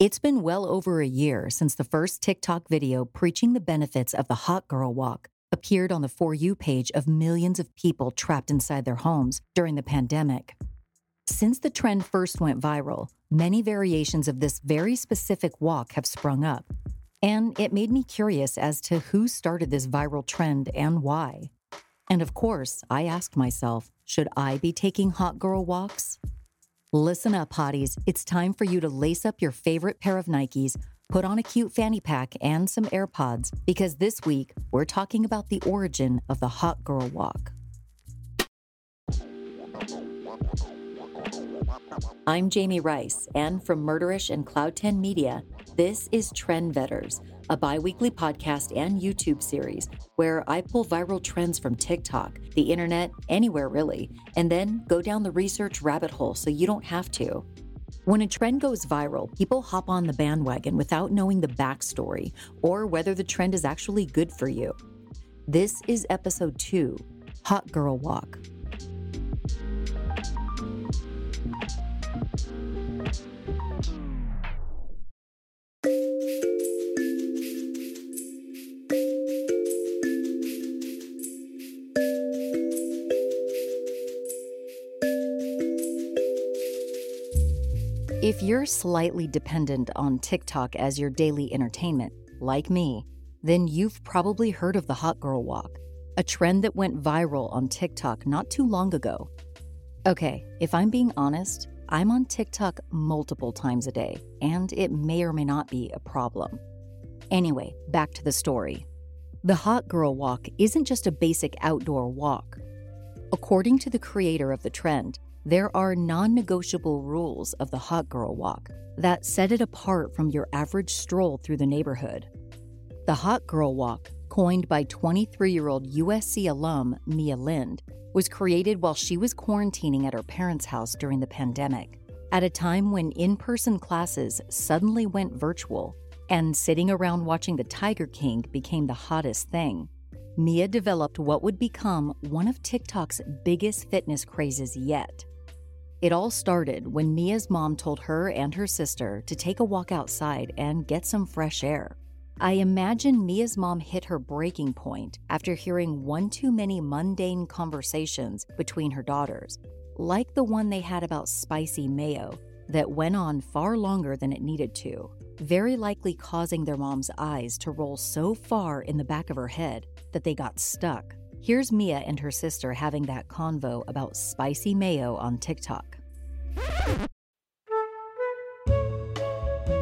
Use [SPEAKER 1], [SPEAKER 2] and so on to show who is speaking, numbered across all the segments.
[SPEAKER 1] It's been well over a year since the first TikTok video preaching the benefits of the hot girl walk appeared on the For You page of millions of people trapped inside their homes during the pandemic. Since the trend first went viral, many variations of this very specific walk have sprung up. And it made me curious as to who started this viral trend and why. And of course, I asked myself, should I be taking hot girl walks? Listen up, hotties. It's time for you to lace up your favorite pair of Nikes, put on a cute fanny pack and some AirPods, because this week we're talking about the origin of the hot girl walk. I'm Jami Rice, and from Murderish and Cloud 10 Media, this is Trendvetters, a bi weekly podcast and YouTube series where I pull viral trends from TikTok, the internet, anywhere really, and then go down the research rabbit hole so you don't have to. When a trend goes viral, people hop on the bandwagon without knowing the backstory or whether the trend is actually good for you. This is episode two Hot Girl Walk. If you're slightly dependent on TikTok as your daily entertainment, like me, then you've probably heard of the hot girl walk, a trend that went viral on TikTok not too long ago. Okay, if I'm being honest, I'm on TikTok multiple times a day, and it may or may not be a problem. Anyway, back to the story. The hot girl walk isn't just a basic outdoor walk. According to the creator of the trend, there are non negotiable rules of the hot girl walk that set it apart from your average stroll through the neighborhood. The hot girl walk, coined by 23 year old USC alum Mia Lind, was created while she was quarantining at her parents' house during the pandemic, at a time when in person classes suddenly went virtual and sitting around watching The Tiger King became the hottest thing. Mia developed what would become one of TikTok's biggest fitness crazes yet. It all started when Mia's mom told her and her sister to take a walk outside and get some fresh air. I imagine Mia's mom hit her breaking point after hearing one too many mundane conversations between her daughters, like the one they had about spicy mayo that went on far longer than it needed to, very likely causing their mom's eyes to roll so far in the back of her head that they got stuck. Here's Mia and her sister having that convo about spicy mayo on TikTok.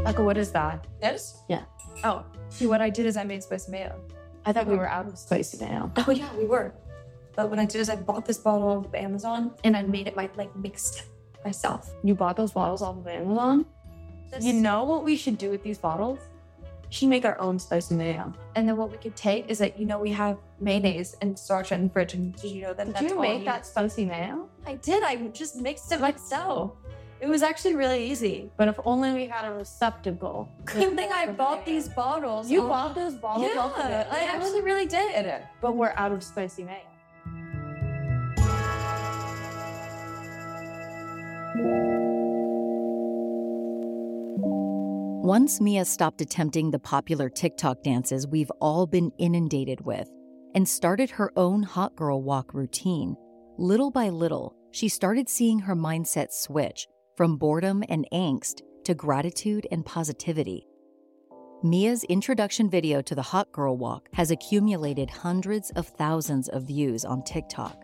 [SPEAKER 2] Aka, what is that?
[SPEAKER 3] This?
[SPEAKER 2] Yeah. Oh, see, what I did is I made spicy mayo.
[SPEAKER 3] I thought we were out of spicy mayo.
[SPEAKER 2] Oh yeah, we were. But what I did is I bought this bottle off of Amazon and I made it my like mixed myself.
[SPEAKER 3] You bought those bottles off of Amazon? You know what we should do with these bottles? We should make our own spicy mayo.
[SPEAKER 2] And then what we could take is that you know we have mayonnaise and sriracha in the fridge, and did you know that?
[SPEAKER 3] Did
[SPEAKER 2] that's
[SPEAKER 3] you make
[SPEAKER 2] you-
[SPEAKER 3] that spicy mayo?
[SPEAKER 2] I did. I just mixed it myself. It was actually really easy.
[SPEAKER 3] But if only we had a receptacle.
[SPEAKER 2] Good thing I bought these bottles.
[SPEAKER 3] You
[SPEAKER 2] off-
[SPEAKER 3] bought those bottles
[SPEAKER 2] Yeah,
[SPEAKER 3] off of it.
[SPEAKER 2] I actually really did. It.
[SPEAKER 3] But we're out of spicy mayo.
[SPEAKER 1] Once Mia stopped attempting the popular TikTok dances we've all been inundated with and started her own hot girl walk routine, little by little, she started seeing her mindset switch from boredom and angst to gratitude and positivity. Mia's introduction video to the Hot Girl Walk has accumulated hundreds of thousands of views on TikTok,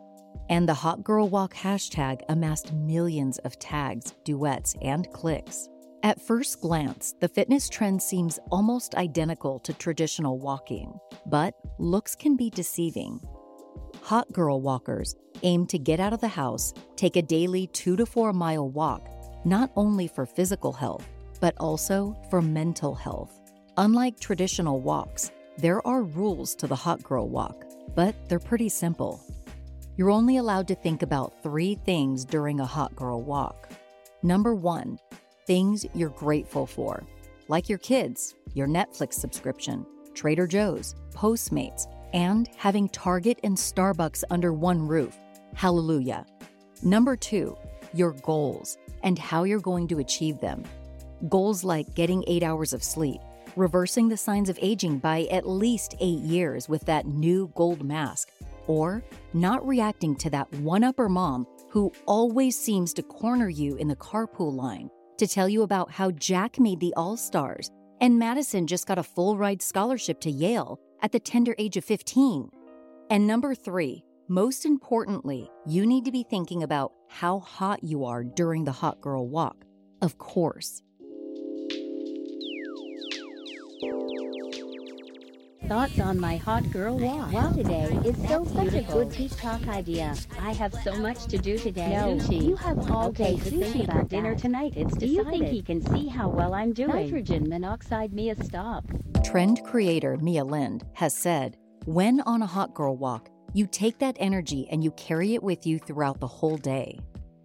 [SPEAKER 1] and the Hot Girl Walk hashtag amassed millions of tags, duets, and clicks. At first glance, the fitness trend seems almost identical to traditional walking, but looks can be deceiving. Hot girl walkers aim to get out of the house, take a daily two to four mile walk, not only for physical health, but also for mental health. Unlike traditional walks, there are rules to the hot girl walk, but they're pretty simple. You're only allowed to think about three things during a hot girl walk. Number one, things you're grateful for, like your kids, your Netflix subscription, Trader Joe's, Postmates, and having Target and Starbucks under one roof. Hallelujah. Number two, your goals and how you're going to achieve them. Goals like getting eight hours of sleep, reversing the signs of aging by at least eight years with that new gold mask, or not reacting to that one upper mom who always seems to corner you in the carpool line to tell you about how Jack made the All Stars and Madison just got a full ride scholarship to Yale at the tender age of 15. And number three, most importantly, you need to be thinking about how hot you are during the hot girl walk. Of course.
[SPEAKER 4] Thoughts on my hot girl walk?
[SPEAKER 5] Wow, today is so such a good TikTok idea.
[SPEAKER 4] I have so much to do today.
[SPEAKER 5] No,
[SPEAKER 4] sushi.
[SPEAKER 5] you have all
[SPEAKER 4] okay,
[SPEAKER 5] day to
[SPEAKER 4] sushi
[SPEAKER 5] think
[SPEAKER 4] for
[SPEAKER 5] about
[SPEAKER 4] dinner
[SPEAKER 5] that.
[SPEAKER 4] tonight. It's
[SPEAKER 5] Do you think
[SPEAKER 4] decided.
[SPEAKER 5] he can see how well I'm doing?
[SPEAKER 4] Nitrogen monoxide Mia stop.
[SPEAKER 1] Trend creator Mia Lind has said when on a hot girl walk, you take that energy and you carry it with you throughout the whole day.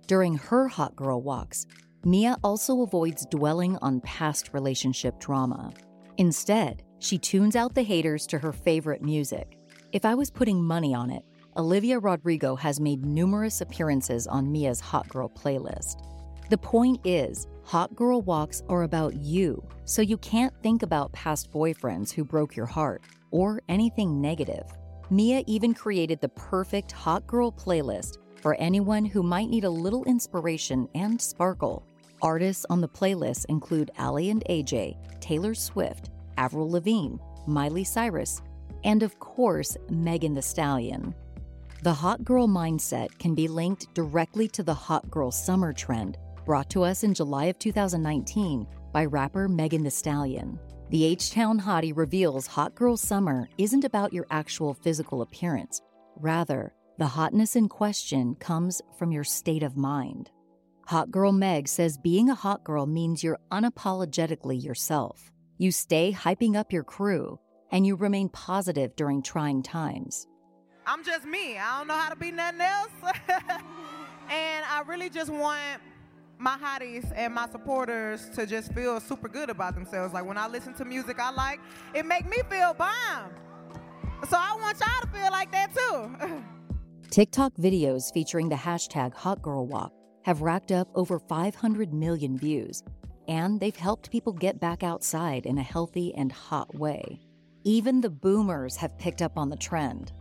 [SPEAKER 1] During her hot girl walks, Mia also avoids dwelling on past relationship drama. Instead, she tunes out the haters to her favorite music. If I was putting money on it, Olivia Rodrigo has made numerous appearances on Mia's Hot Girl playlist. The point is, hot girl walks are about you, so you can't think about past boyfriends who broke your heart or anything negative. Mia even created the perfect hot girl playlist for anyone who might need a little inspiration and sparkle. Artists on the playlist include Aly and AJ, Taylor Swift, Avril Lavigne, Miley Cyrus, and of course, Megan Thee Stallion. The hot girl mindset can be linked directly to the hot girl summer trend brought to us in July of 2019 by rapper Megan Thee Stallion. The H Town hottie reveals hot girl summer isn't about your actual physical appearance. Rather, the hotness in question comes from your state of mind. Hot Girl Meg says being a hot girl means you're unapologetically yourself. You stay hyping up your crew, and you remain positive during trying times.
[SPEAKER 6] I'm just me. I don't know how to be nothing else. and I really just want my hotties and my supporters to just feel super good about themselves. Like when I listen to music I like, it make me feel bomb. So I want y'all to feel like that too.
[SPEAKER 1] TikTok videos featuring the hashtag HotGirlWalk have racked up over 500 million views, and they've helped people get back outside in a healthy and hot way. Even the boomers have picked up on the trend.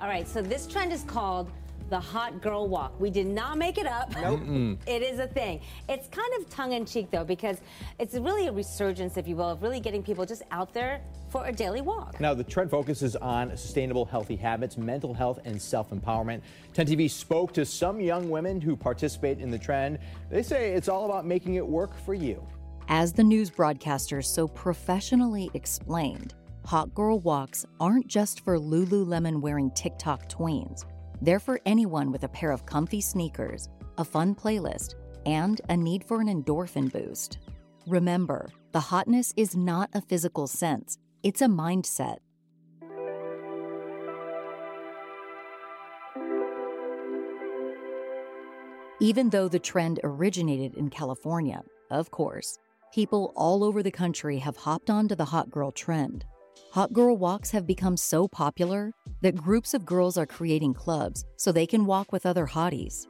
[SPEAKER 7] All right, so this trend is called the hot girl walk. We did not make it up. Nope. it is a thing. It's kind of tongue in cheek though, because it's really a resurgence, if you will, of really getting people just out there for a daily walk.
[SPEAKER 8] Now, the trend focuses on sustainable, healthy habits, mental health, and self empowerment. 10 TV spoke to some young women who participate in the trend. They say it's all about making it work for you.
[SPEAKER 1] As the news broadcaster so professionally explained, hot girl walks aren't just for Lululemon wearing TikTok tweens. They're for anyone with a pair of comfy sneakers, a fun playlist, and a need for an endorphin boost. Remember, the hotness is not a physical sense, it's a mindset. Even though the trend originated in California, of course, people all over the country have hopped onto the hot girl trend. Hot girl walks have become so popular that groups of girls are creating clubs so they can walk with other hotties.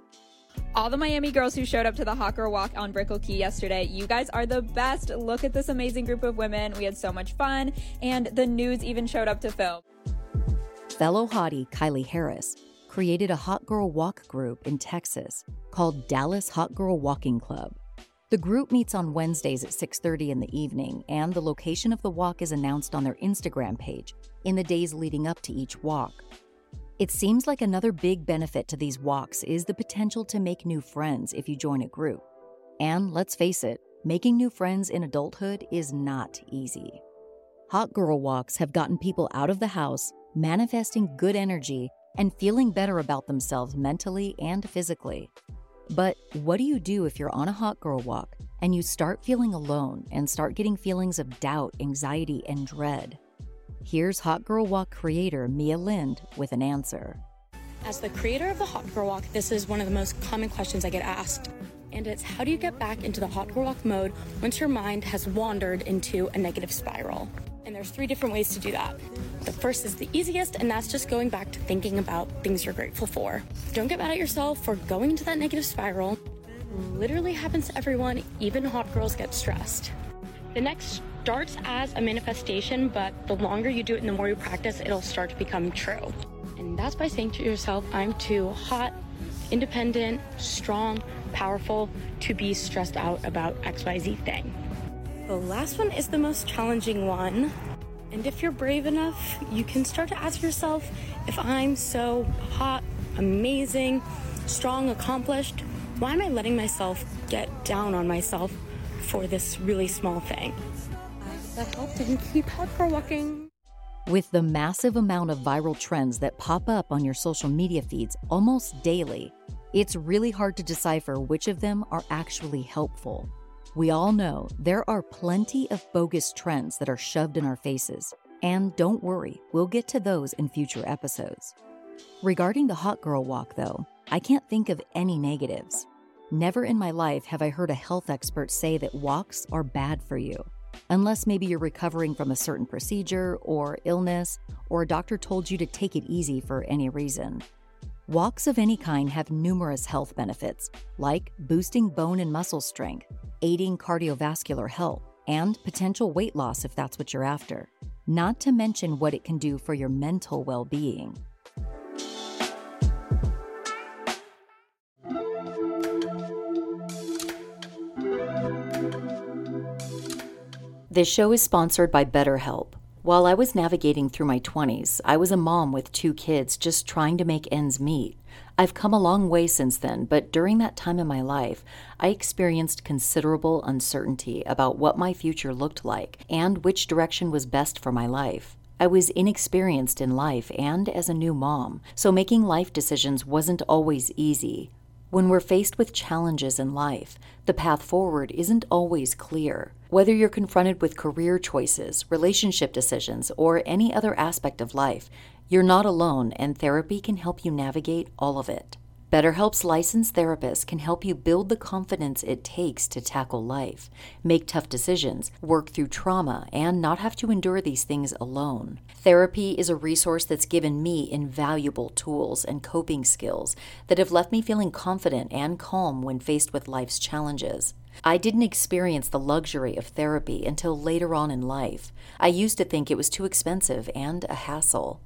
[SPEAKER 9] all the Miami girls who showed up to the Hot Girl Walk on Brickell Key yesterday. You guys are the best. Look at this amazing group of women. We had so much fun, and the news even showed up to film.
[SPEAKER 1] Fellow hottie Kylie Harris created a Hot Girl Walk group in Texas called Dallas Hot Girl Walking Club. The group meets on Wednesdays at 6:30 in the evening, and the location of the walk is announced on their Instagram page in the days leading up to each walk. It seems like another big benefit to these walks is the potential to make new friends if you join a group. And let's face it, making new friends in adulthood is not easy. Hot girl walks have gotten people out of the house, manifesting good energy, and feeling better about themselves mentally and physically. But what do you do if you're on a hot girl walk and you start feeling alone and start getting feelings of doubt, anxiety, and dread? Here's Hot Girl Walk creator Mia Lind with an answer.
[SPEAKER 10] As the creator of the Hot Girl Walk, this is one of the most common questions I get asked. And it's how do you get back into the Hot Girl Walk mode once your mind has wandered into a negative spiral? And there's three different ways to do that. The first is the easiest, and that's just going back to thinking about things you're grateful for. Don't get mad at yourself for going into that negative spiral. Literally happens to everyone, even hot girls get stressed. The next starts as a manifestation, but the longer you do it and the more you practice, it'll start to become true. And that's by saying to yourself, I'm too hot, independent, strong, powerful to be stressed out about XYZ thing. The last one is the most challenging one. And if you're brave enough, you can start to ask yourself if I'm so hot, amazing, strong, accomplished, why am I letting myself get down on myself for this really small thing? That helped and keep girl walking.
[SPEAKER 1] With the massive amount of viral trends that pop up on your social media feeds almost daily, it's really hard to decipher which of them are actually helpful. We all know there are plenty of bogus trends that are shoved in our faces. And don't worry, we'll get to those in future episodes. Regarding the hot girl walk, though, I can't think of any negatives. Never in my life have I heard a health expert say that walks are bad for you. Unless maybe you're recovering from a certain procedure or illness, or a doctor told you to take it easy for any reason. Walks of any kind have numerous health benefits, like boosting bone and muscle strength, aiding cardiovascular health, and potential weight loss if that's what you're after. Not to mention what it can do for your mental well being. This show is sponsored by BetterHelp. While I was navigating through my 20s, I was a mom with two kids just trying to make ends meet. I've come a long way since then, but during that time in my life, I experienced considerable uncertainty about what my future looked like and which direction was best for my life. I was inexperienced in life and as a new mom, so making life decisions wasn't always easy. When we're faced with challenges in life, the path forward isn't always clear. Whether you're confronted with career choices, relationship decisions, or any other aspect of life, you're not alone, and therapy can help you navigate all of it. BetterHelp's licensed therapists can help you build the confidence it takes to tackle life, make tough decisions, work through trauma, and not have to endure these things alone. Therapy is a resource that's given me invaluable tools and coping skills that have left me feeling confident and calm when faced with life's challenges. I didn't experience the luxury of therapy until later on in life. I used to think it was too expensive and a hassle.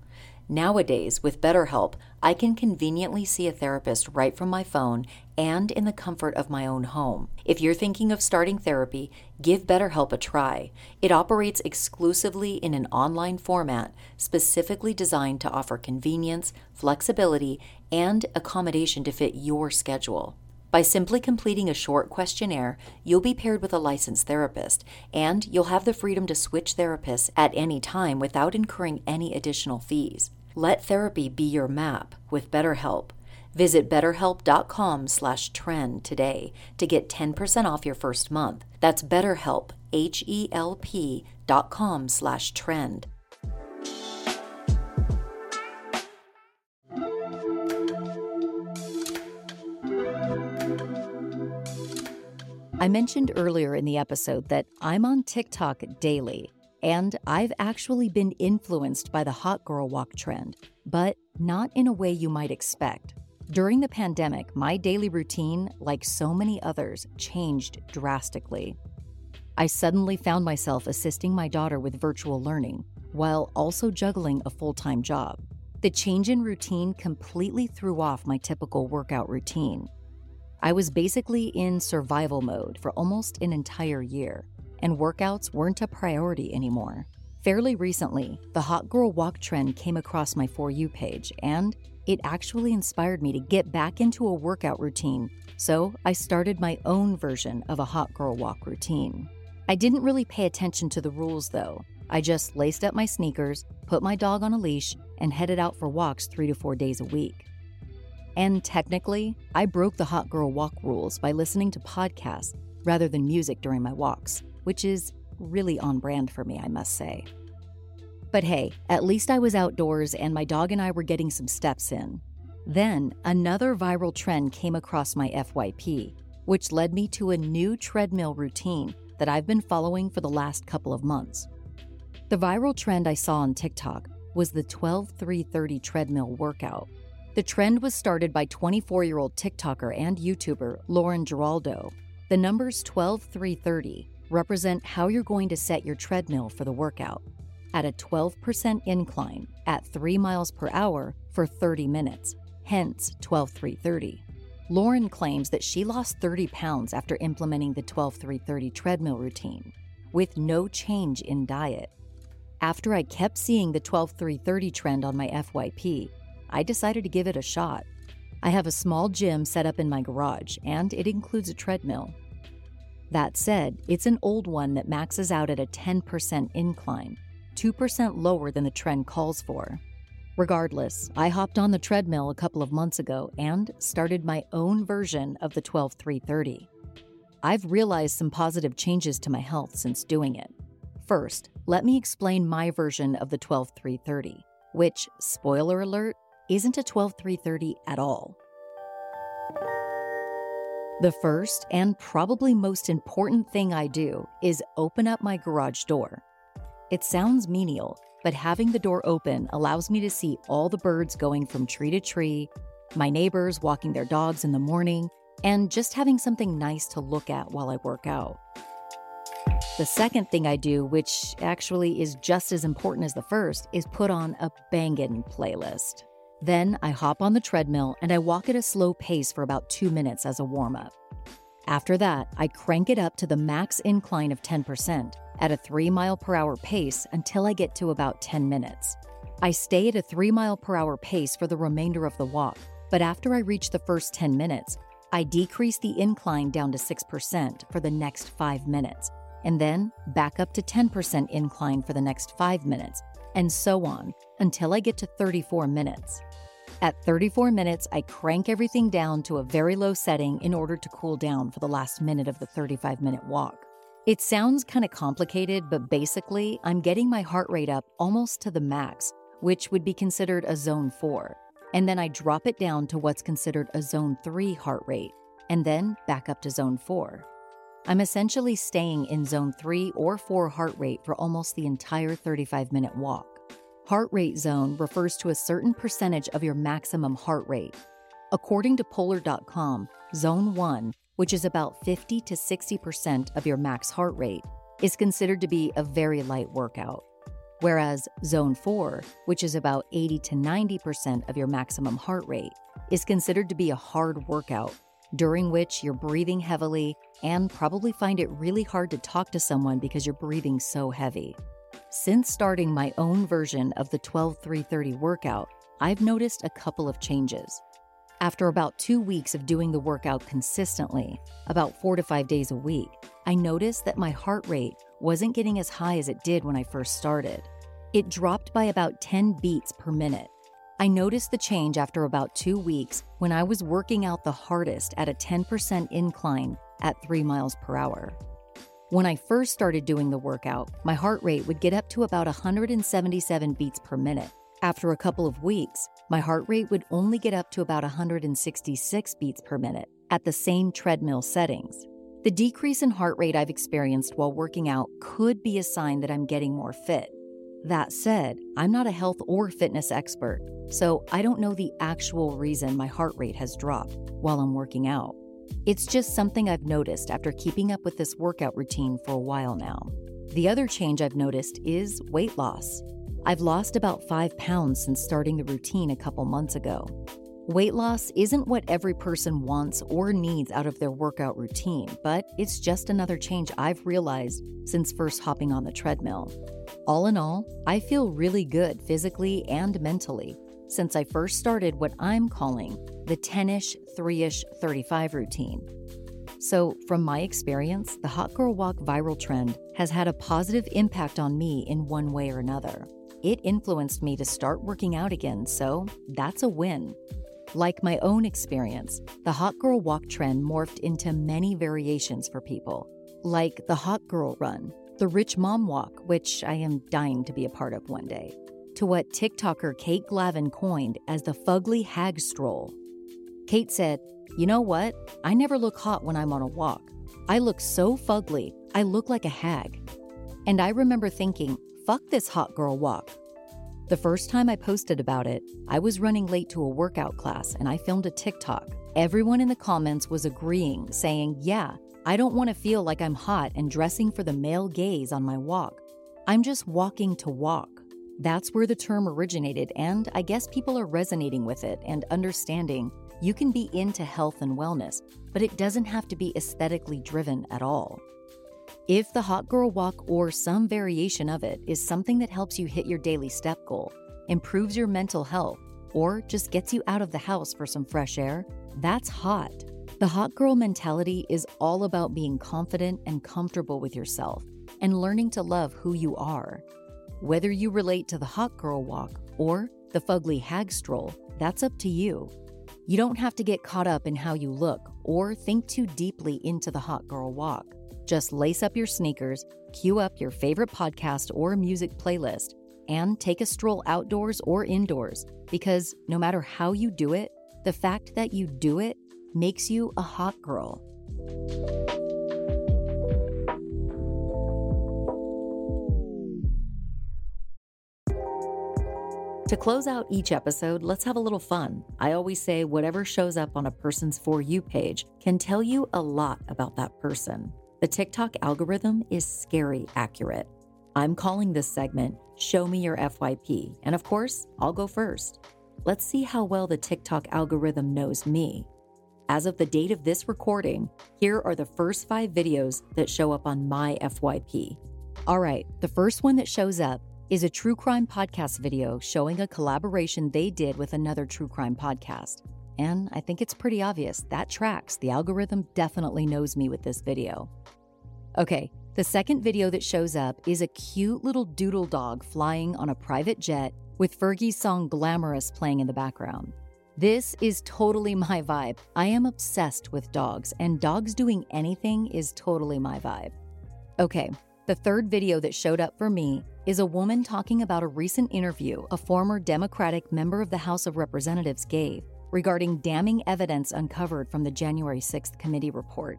[SPEAKER 1] Nowadays, with BetterHelp, I can conveniently see a therapist right from my phone and in the comfort of my own home. If you're thinking of starting therapy, give BetterHelp a try. It operates exclusively in an online format specifically designed to offer convenience, flexibility, and accommodation to fit your schedule. By simply completing a short questionnaire, you'll be paired with a licensed therapist, and you'll have the freedom to switch therapists at any time without incurring any additional fees. Let therapy be your map with BetterHelp. Visit betterhelp.com/trend today to get 10% off your first month. That's BetterHelp, H E L P dot com slash trend. I mentioned earlier in the episode that I'm on TikTok daily, and I've actually been influenced by the hot girl walk trend, but not in a way you might expect. During the pandemic, my daily routine, like so many others, changed drastically. I suddenly found myself assisting my daughter with virtual learning while also juggling a full time job. The change in routine completely threw off my typical workout routine. I was basically in survival mode for almost an entire year, and workouts weren't a priority anymore. Fairly recently, the hot girl walk trend came across my For You page, and it actually inspired me to get back into a workout routine, so I started my own version of a hot girl walk routine. I didn't really pay attention to the rules though. I just laced up my sneakers, put my dog on a leash, and headed out for walks three to four days a week. And technically, I broke the hot girl walk rules by listening to podcasts rather than music during my walks, which is really on brand for me, I must say. But hey, at least I was outdoors and my dog and I were getting some steps in. Then, another viral trend came across my FYP, which led me to a new treadmill routine that I've been following for the last couple of months. The viral trend I saw on TikTok was the 12 3 30 treadmill workout. The trend was started by 24 year old TikToker and YouTuber Lauren Giraldo. The numbers 12 3 30 represent how you're going to set your treadmill for the workout at a 12% incline at 3 miles per hour for 30 minutes, hence 12 3 30. Lauren claims that she lost 30 pounds after implementing the 12 3 30 treadmill routine with no change in diet. After I kept seeing the 12 3 30 trend on my FYP, I decided to give it a shot. I have a small gym set up in my garage, and it includes a treadmill. That said, it's an old one that maxes out at a 10% incline, 2% lower than the trend calls for. Regardless, I hopped on the treadmill a couple of months ago and started my own version of the 12 330. I've realized some positive changes to my health since doing it. First, let me explain my version of the 12 330, which, spoiler alert, isn't a 12 330 at all. The first and probably most important thing I do is open up my garage door. It sounds menial, but having the door open allows me to see all the birds going from tree to tree, my neighbors walking their dogs in the morning, and just having something nice to look at while I work out. The second thing I do, which actually is just as important as the first, is put on a bangin' playlist. Then I hop on the treadmill and I walk at a slow pace for about two minutes as a warm up. After that, I crank it up to the max incline of 10% at a 3 mile per hour pace until I get to about 10 minutes. I stay at a 3 mile per hour pace for the remainder of the walk, but after I reach the first 10 minutes, I decrease the incline down to 6% for the next 5 minutes and then back up to 10% incline for the next 5 minutes, and so on until I get to 34 minutes. At 34 minutes, I crank everything down to a very low setting in order to cool down for the last minute of the 35 minute walk. It sounds kind of complicated, but basically, I'm getting my heart rate up almost to the max, which would be considered a zone 4. And then I drop it down to what's considered a zone 3 heart rate, and then back up to zone 4. I'm essentially staying in zone 3 or 4 heart rate for almost the entire 35 minute walk. Heart rate zone refers to a certain percentage of your maximum heart rate. According to Polar.com, zone 1, which is about 50 to 60% of your max heart rate, is considered to be a very light workout. Whereas zone 4, which is about 80 to 90% of your maximum heart rate, is considered to be a hard workout during which you're breathing heavily and probably find it really hard to talk to someone because you're breathing so heavy. Since starting my own version of the 12 330 workout, I've noticed a couple of changes. After about two weeks of doing the workout consistently, about four to five days a week, I noticed that my heart rate wasn't getting as high as it did when I first started. It dropped by about 10 beats per minute, I noticed the change after about two weeks when I was working out the hardest at a 10% incline at 3 miles per hour. When I first started doing the workout, my heart rate would get up to about 177 beats per minute. After a couple of weeks, my heart rate would only get up to about 166 beats per minute at the same treadmill settings. The decrease in heart rate I've experienced while working out could be a sign that I'm getting more fit. That said, I'm not a health or fitness expert, so I don't know the actual reason my heart rate has dropped while I'm working out. It's just something I've noticed after keeping up with this workout routine for a while now. The other change I've noticed is weight loss. I've lost about five pounds since starting the routine a couple months ago. Weight loss isn't what every person wants or needs out of their workout routine, but it's just another change I've realized since first hopping on the treadmill. All in all, I feel really good physically and mentally since I first started what I'm calling the 10 ish, 3 ish, 35 routine. So, from my experience, the Hot Girl Walk viral trend has had a positive impact on me in one way or another. It influenced me to start working out again, so that's a win. Like my own experience, the Hot Girl Walk trend morphed into many variations for people, like the Hot Girl Run, the Rich Mom Walk, which I am dying to be a part of one day, to what TikToker Kate Glavin coined as the Fugly Hag Stroll. Kate said, You know what? I never look hot when I'm on a walk. I look so fugly, I look like a hag. And I remember thinking, fuck this hot girl walk. The first time I posted about it, I was running late to a workout class and I filmed a TikTok. Everyone in the comments was agreeing, saying, Yeah, I don't want to feel like I'm hot and dressing for the male gaze on my walk. I'm just walking to walk. That's where the term originated, and I guess people are resonating with it and understanding you can be into health and wellness, but it doesn't have to be aesthetically driven at all. If the hot girl walk or some variation of it is something that helps you hit your daily step goal, improves your mental health, or just gets you out of the house for some fresh air, that's hot. The hot girl mentality is all about being confident and comfortable with yourself and learning to love who you are. Whether you relate to the hot girl walk or the fugly hag stroll, that's up to you. You don't have to get caught up in how you look or think too deeply into the hot girl walk. Just lace up your sneakers, cue up your favorite podcast or music playlist, and take a stroll outdoors or indoors because no matter how you do it, the fact that you do it makes you a hot girl. To close out each episode, let's have a little fun. I always say whatever shows up on a person's For You page can tell you a lot about that person. The TikTok algorithm is scary accurate. I'm calling this segment Show Me Your FYP, and of course, I'll go first. Let's see how well the TikTok algorithm knows me. As of the date of this recording, here are the first five videos that show up on my FYP. All right, the first one that shows up is a true crime podcast video showing a collaboration they did with another true crime podcast. And I think it's pretty obvious that tracks. The algorithm definitely knows me with this video. Okay, the second video that shows up is a cute little doodle dog flying on a private jet with Fergie's song Glamorous playing in the background. This is totally my vibe. I am obsessed with dogs, and dogs doing anything is totally my vibe. Okay, the third video that showed up for me is a woman talking about a recent interview a former Democratic member of the House of Representatives gave regarding damning evidence uncovered from the January 6th committee report.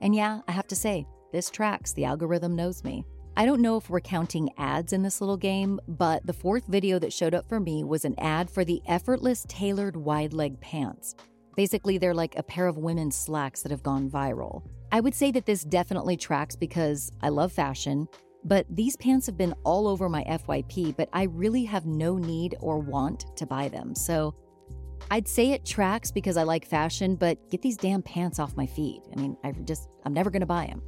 [SPEAKER 1] And yeah, I have to say, this tracks, the algorithm knows me. I don't know if we're counting ads in this little game, but the fourth video that showed up for me was an ad for the effortless tailored wide leg pants. Basically, they're like a pair of women's slacks that have gone viral. I would say that this definitely tracks because I love fashion, but these pants have been all over my FYP, but I really have no need or want to buy them. So I'd say it tracks because I like fashion, but get these damn pants off my feet. I mean, I just, I'm never gonna buy them.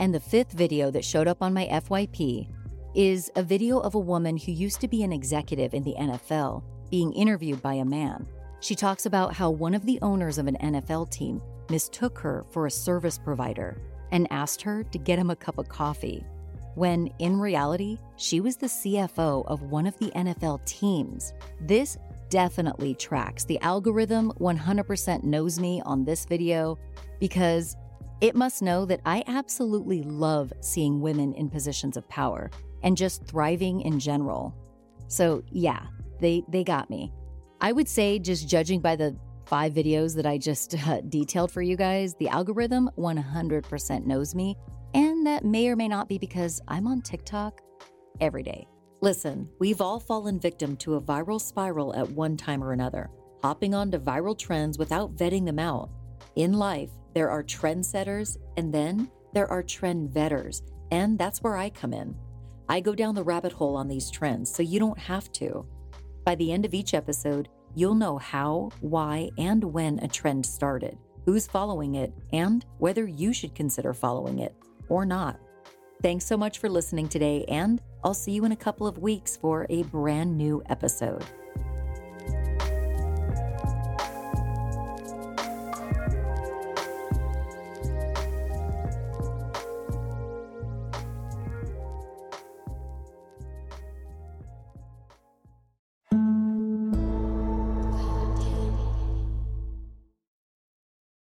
[SPEAKER 1] And the fifth video that showed up on my FYP is a video of a woman who used to be an executive in the NFL being interviewed by a man. She talks about how one of the owners of an NFL team mistook her for a service provider and asked her to get him a cup of coffee, when in reality, she was the CFO of one of the NFL teams. This definitely tracks. The algorithm 100% knows me on this video because it must know that I absolutely love seeing women in positions of power and just thriving in general. So, yeah, they they got me. I would say just judging by the five videos that I just uh, detailed for you guys, the algorithm 100% knows me, and that may or may not be because I'm on TikTok every day. Listen, we've all fallen victim to a viral spiral at one time or another, hopping onto viral trends without vetting them out. In life, there are trendsetters and then there are trend vetters, and that's where I come in. I go down the rabbit hole on these trends so you don't have to. By the end of each episode, you'll know how, why, and when a trend started, who's following it, and whether you should consider following it or not. Thanks so much for listening today, and I'll see you in a couple of weeks for a brand new episode.